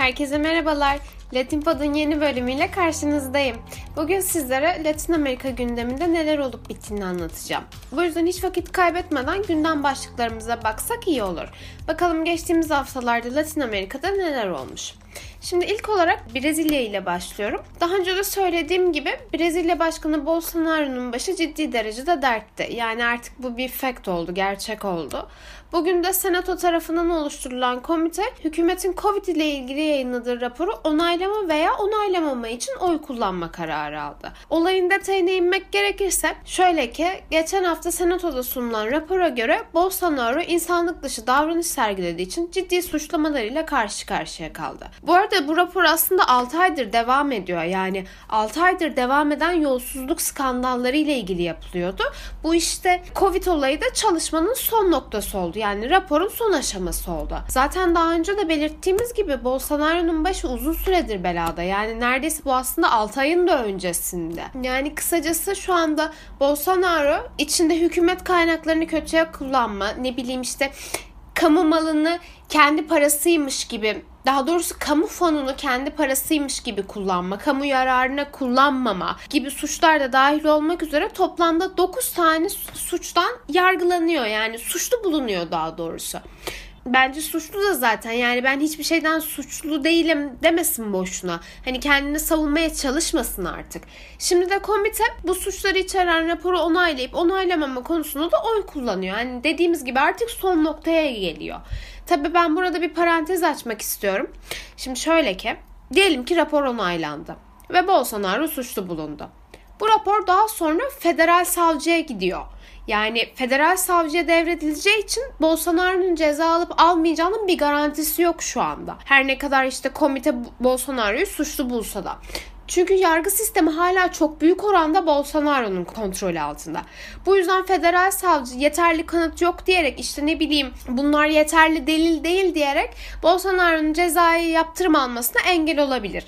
Herkese merhabalar. Latin Pod'un yeni bölümüyle karşınızdayım. Bugün sizlere Latin Amerika gündeminde neler olup bittiğini anlatacağım. Bu yüzden hiç vakit kaybetmeden gündem başlıklarımıza baksak iyi olur. Bakalım geçtiğimiz haftalarda Latin Amerika'da neler olmuş. Şimdi ilk olarak Brezilya ile başlıyorum. Daha önce de söylediğim gibi Brezilya Başkanı Bolsonaro'nun başı ciddi derecede dertte. Yani artık bu bir fact oldu, gerçek oldu. Bugün de Senato tarafından oluşturulan komite hükümetin Covid ile ilgili yayınladığı raporu onaylama veya onaylamama için oy kullanma kararı aldı. Olayın detayına inmek gerekirse şöyle ki geçen hafta Senato'da sunulan rapora göre Bolsonaro insanlık dışı davranış sergilediği için ciddi suçlamalarıyla karşı karşıya kaldı. Bu arada bu rapor aslında 6 aydır devam ediyor. Yani 6 aydır devam eden yolsuzluk skandalları ile ilgili yapılıyordu. Bu işte Covid olayı da çalışmanın son noktası oldu. Yani raporun son aşaması oldu. Zaten daha önce de belirttiğimiz gibi Bolsonaro'nun başı uzun süredir belada. Yani neredeyse bu aslında 6 ayın da öncesinde. Yani kısacası şu anda Bolsonaro içinde hükümet kaynaklarını kötüye kullanma, ne bileyim işte kamu malını kendi parasıymış gibi daha doğrusu kamu fonunu kendi parasıymış gibi kullanma, kamu yararına kullanmama gibi suçlar da dahil olmak üzere toplamda 9 tane suçtan yargılanıyor. Yani suçlu bulunuyor daha doğrusu bence suçlu da zaten yani ben hiçbir şeyden suçlu değilim demesin boşuna. Hani kendini savunmaya çalışmasın artık. Şimdi de komite bu suçları içeren raporu onaylayıp onaylamama konusunda da oy kullanıyor. Yani dediğimiz gibi artık son noktaya geliyor. Tabi ben burada bir parantez açmak istiyorum. Şimdi şöyle ki diyelim ki rapor onaylandı ve Bolsonaro suçlu bulundu. Bu rapor daha sonra federal savcıya gidiyor. Yani federal savcıya devredileceği için Bolsonaro'nun ceza alıp almayacağının bir garantisi yok şu anda. Her ne kadar işte komite Bolsonaro'yu suçlu bulsa da. Çünkü yargı sistemi hala çok büyük oranda Bolsonaro'nun kontrolü altında. Bu yüzden federal savcı yeterli kanıt yok diyerek işte ne bileyim bunlar yeterli delil değil diyerek Bolsonaro'nun cezayı yaptırım almasına engel olabilir.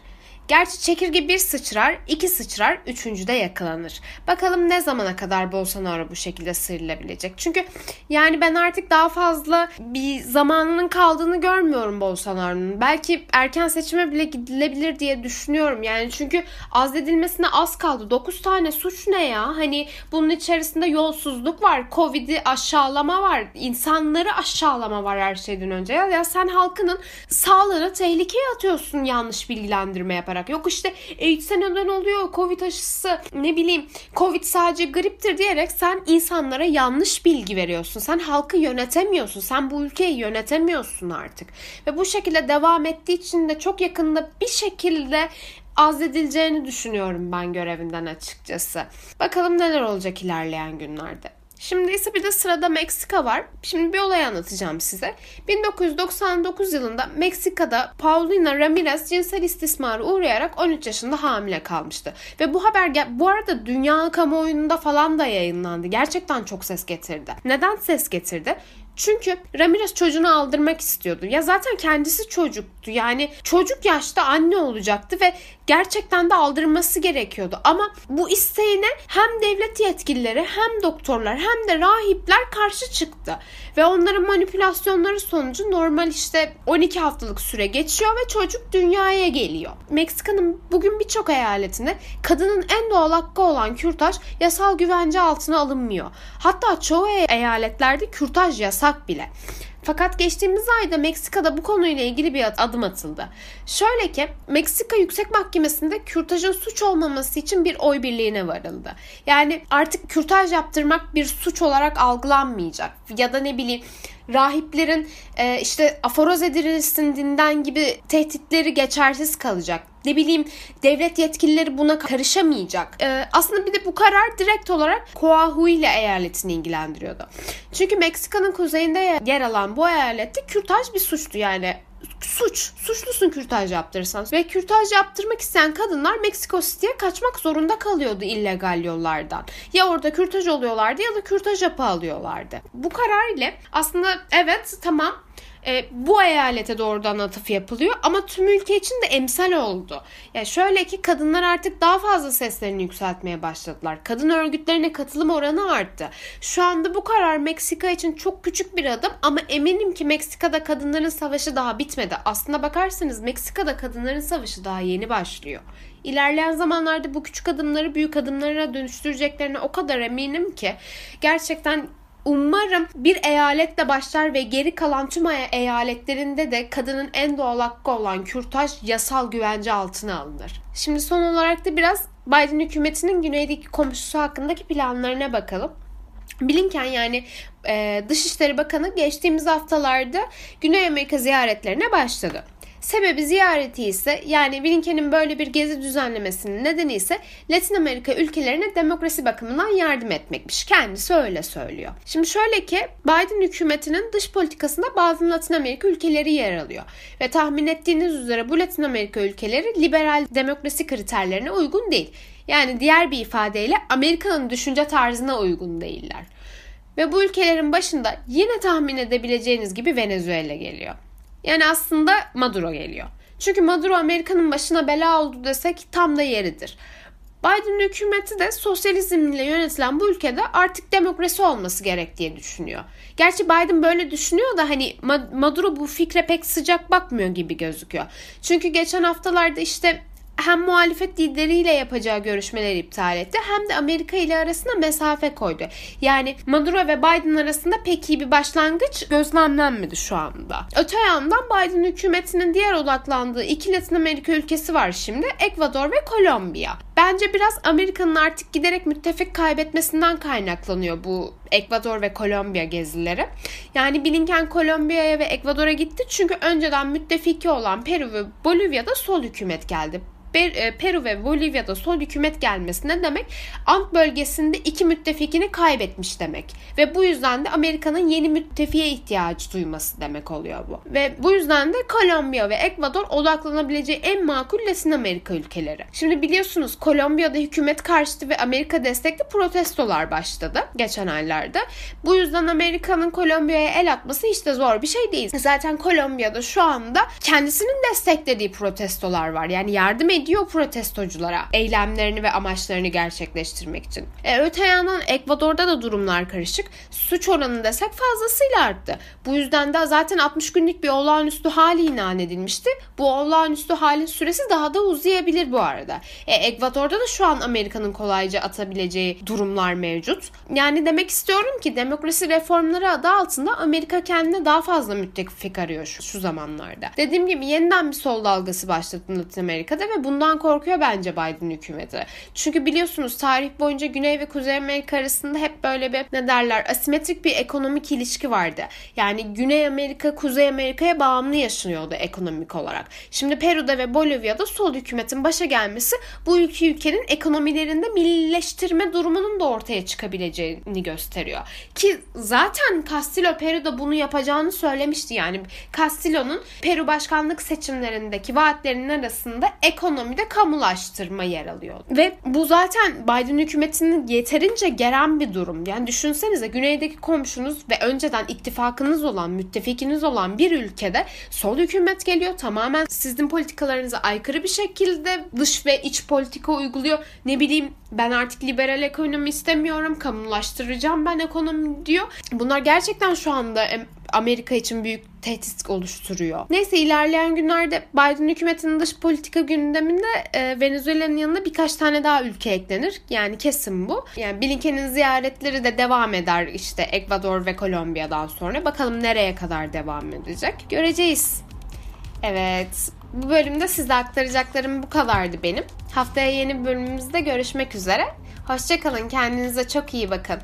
Gerçi çekirge bir sıçrar, iki sıçrar, üçüncü de yakalanır. Bakalım ne zamana kadar Bolsonaro bu şekilde sıyrılabilecek. Çünkü yani ben artık daha fazla bir zamanının kaldığını görmüyorum Bolsonaro'nun. Belki erken seçime bile gidilebilir diye düşünüyorum. Yani çünkü azledilmesine az kaldı. 9 tane suç ne ya? Hani bunun içerisinde yolsuzluk var, Covid'i aşağılama var, insanları aşağılama var her şeyden önce. Ya, ya sen halkının sağlığını tehlikeye atıyorsun yanlış bilgilendirme yaparak yaparak yok işte AIDS neden oluyor Covid aşısı ne bileyim Covid sadece griptir diyerek sen insanlara yanlış bilgi veriyorsun. Sen halkı yönetemiyorsun. Sen bu ülkeyi yönetemiyorsun artık. Ve bu şekilde devam ettiği için de çok yakında bir şekilde azledileceğini düşünüyorum ben görevinden açıkçası. Bakalım neler olacak ilerleyen günlerde. Şimdi ise bir de sırada Meksika var. Şimdi bir olay anlatacağım size. 1999 yılında Meksika'da Paulina Ramirez cinsel istismara uğrayarak 13 yaşında hamile kalmıştı. Ve bu haber bu arada dünya kamuoyunda falan da yayınlandı. Gerçekten çok ses getirdi. Neden ses getirdi? Çünkü Ramirez çocuğunu aldırmak istiyordu. Ya zaten kendisi çocuktu. Yani çocuk yaşta anne olacaktı ve gerçekten de aldırması gerekiyordu. Ama bu isteğine hem devlet yetkilileri hem doktorlar hem de rahipler karşı çıktı. Ve onların manipülasyonları sonucu normal işte 12 haftalık süre geçiyor ve çocuk dünyaya geliyor. Meksika'nın bugün birçok eyaletinde kadının en doğal hakkı olan kürtaj yasal güvence altına alınmıyor. Hatta çoğu eyaletlerde kürtaj yasak bile. Fakat geçtiğimiz ayda Meksika'da bu konuyla ilgili bir adım atıldı. Şöyle ki Meksika Yüksek Mahkemesi'nde kürtajın suç olmaması için bir oy birliğine varıldı. Yani artık kürtaj yaptırmak bir suç olarak algılanmayacak. Ya da ne bileyim rahiplerin e, işte aforoz edilirsin dinden gibi tehditleri geçersiz kalacak. Ne bileyim devlet yetkilileri buna karışamayacak. E, aslında bir de bu karar direkt olarak Coahuila eyaletini ilgilendiriyordu. Çünkü Meksika'nın kuzeyinde yer alan bu eyalette kürtaj bir suçtu yani suç. Suçlusun kürtaj yaptırırsan. Ve kürtaj yaptırmak isteyen kadınlar Meksiko City'ye kaçmak zorunda kalıyordu illegal yollardan. Ya orada kürtaj oluyorlardı ya da kürtaj yapı alıyorlardı. Bu karar ile aslında evet tamam e, bu eyalete doğrudan atıf yapılıyor ama tüm ülke için de emsal oldu. Ya şöyle ki kadınlar artık daha fazla seslerini yükseltmeye başladılar. Kadın örgütlerine katılım oranı arttı. Şu anda bu karar Meksika için çok küçük bir adım ama eminim ki Meksika'da kadınların savaşı daha bitmedi. Aslına bakarsanız Meksika'da kadınların savaşı daha yeni başlıyor. İlerleyen zamanlarda bu küçük adımları büyük adımlara dönüştüreceklerine o kadar eminim ki gerçekten Umarım bir eyaletle başlar ve geri kalan tüm eyaletlerinde de kadının en doğal hakkı olan kürtaj yasal güvence altına alınır. Şimdi son olarak da biraz Biden hükümetinin güneydeki komşusu hakkındaki planlarına bakalım. Blinken yani e, Dışişleri Bakanı geçtiğimiz haftalarda Güney Amerika ziyaretlerine başladı. Sebebi ziyareti ise yani Blinken'in böyle bir gezi düzenlemesinin nedeni ise Latin Amerika ülkelerine demokrasi bakımından yardım etmekmiş. Kendisi öyle söylüyor. Şimdi şöyle ki Biden hükümetinin dış politikasında bazı Latin Amerika ülkeleri yer alıyor. Ve tahmin ettiğiniz üzere bu Latin Amerika ülkeleri liberal demokrasi kriterlerine uygun değil. Yani diğer bir ifadeyle Amerika'nın düşünce tarzına uygun değiller. Ve bu ülkelerin başında yine tahmin edebileceğiniz gibi Venezuela geliyor. Yani aslında Maduro geliyor. Çünkü Maduro Amerika'nın başına bela oldu desek tam da yeridir. Biden hükümeti de sosyalizmle yönetilen bu ülkede artık demokrasi olması gerektiği düşünüyor. Gerçi Biden böyle düşünüyor da hani Maduro bu fikre pek sıcak bakmıyor gibi gözüküyor. Çünkü geçen haftalarda işte hem muhalefet lideriyle yapacağı görüşmeleri iptal etti hem de Amerika ile arasında mesafe koydu. Yani Maduro ve Biden arasında pek iyi bir başlangıç gözlemlenmedi şu anda. Öte yandan Biden hükümetinin diğer odaklandığı iki Latin Amerika ülkesi var şimdi. Ekvador ve Kolombiya. Bence biraz Amerika'nın artık giderek müttefik kaybetmesinden kaynaklanıyor bu Ekvador ve Kolombiya gezileri. Yani Blinken Kolombiya'ya ve Ekvador'a gitti çünkü önceden müttefiki olan Peru ve Bolivya'da sol hükümet geldi. E, Peru ve Bolivya'da sol hükümet gelmesi ne demek? Ant bölgesinde iki müttefikini kaybetmiş demek. Ve bu yüzden de Amerika'nın yeni müttefiğe ihtiyaç duyması demek oluyor bu. Ve bu yüzden de Kolombiya ve Ekvador odaklanabileceği en makul Latin Amerika ülkeleri. Şimdi biliyorsunuz Kolombiya'da hükümet karşıtı ve Amerika destekli protestolar başladı geçen aylarda. Bu yüzden Amerika'nın Kolombiya'ya el atması hiç de zor bir şey değil. Zaten Kolombiya'da şu anda kendisinin desteklediği protestolar var. Yani yardım ediyor protestoculara eylemlerini ve amaçlarını gerçekleştirmek için. E, öte yandan Ekvador'da da durumlar karışık. Suç oranı desek fazlasıyla arttı. Bu yüzden de zaten 60 günlük bir olağanüstü hali ilan edilmişti. Bu olağanüstü halin süresi daha da uzayabilir bu arada. E, Ekvador'da da şu an Amerika'nın kolayca atabileceği durumlar mevcut. Yani demek istiyorum ki demokrasi reformları adı altında Amerika kendine daha fazla müttefik arıyor şu, şu zamanlarda. Dediğim gibi yeniden bir sol dalgası başladı Latin Amerika'da ve bu bundan korkuyor bence Biden hükümeti. Çünkü biliyorsunuz tarih boyunca Güney ve Kuzey Amerika arasında hep böyle bir ne derler asimetrik bir ekonomik ilişki vardı. Yani Güney Amerika Kuzey Amerika'ya bağımlı yaşanıyordu ekonomik olarak. Şimdi Peru'da ve Bolivya'da sol hükümetin başa gelmesi bu iki ülkenin ekonomilerinde millileştirme durumunun da ortaya çıkabileceğini gösteriyor. Ki zaten Castillo Peru'da bunu yapacağını söylemişti. Yani Castillo'nun Peru başkanlık seçimlerindeki vaatlerinin arasında ekonomi ekonomide kamulaştırma yer alıyor. Ve bu zaten Biden hükümetinin yeterince geren bir durum. Yani düşünsenize güneydeki komşunuz ve önceden ittifakınız olan, müttefikiniz olan bir ülkede sol hükümet geliyor. Tamamen sizin politikalarınıza aykırı bir şekilde dış ve iç politika uyguluyor. Ne bileyim ben artık liberal ekonomi istemiyorum, kamulaştıracağım ben ekonomi diyor. Bunlar gerçekten şu anda Amerika için büyük tehdit oluşturuyor. Neyse ilerleyen günlerde Biden hükümetinin dış politika gündeminde e, Venezuela'nın yanına birkaç tane daha ülke eklenir. Yani kesin bu. Yani Blinken'in ziyaretleri de devam eder işte Ekvador ve Kolombiya'dan sonra. Bakalım nereye kadar devam edecek. Göreceğiz. Evet. Bu bölümde size aktaracaklarım bu kadardı benim. Haftaya yeni bölümümüzde görüşmek üzere. Hoşçakalın. Kendinize çok iyi bakın.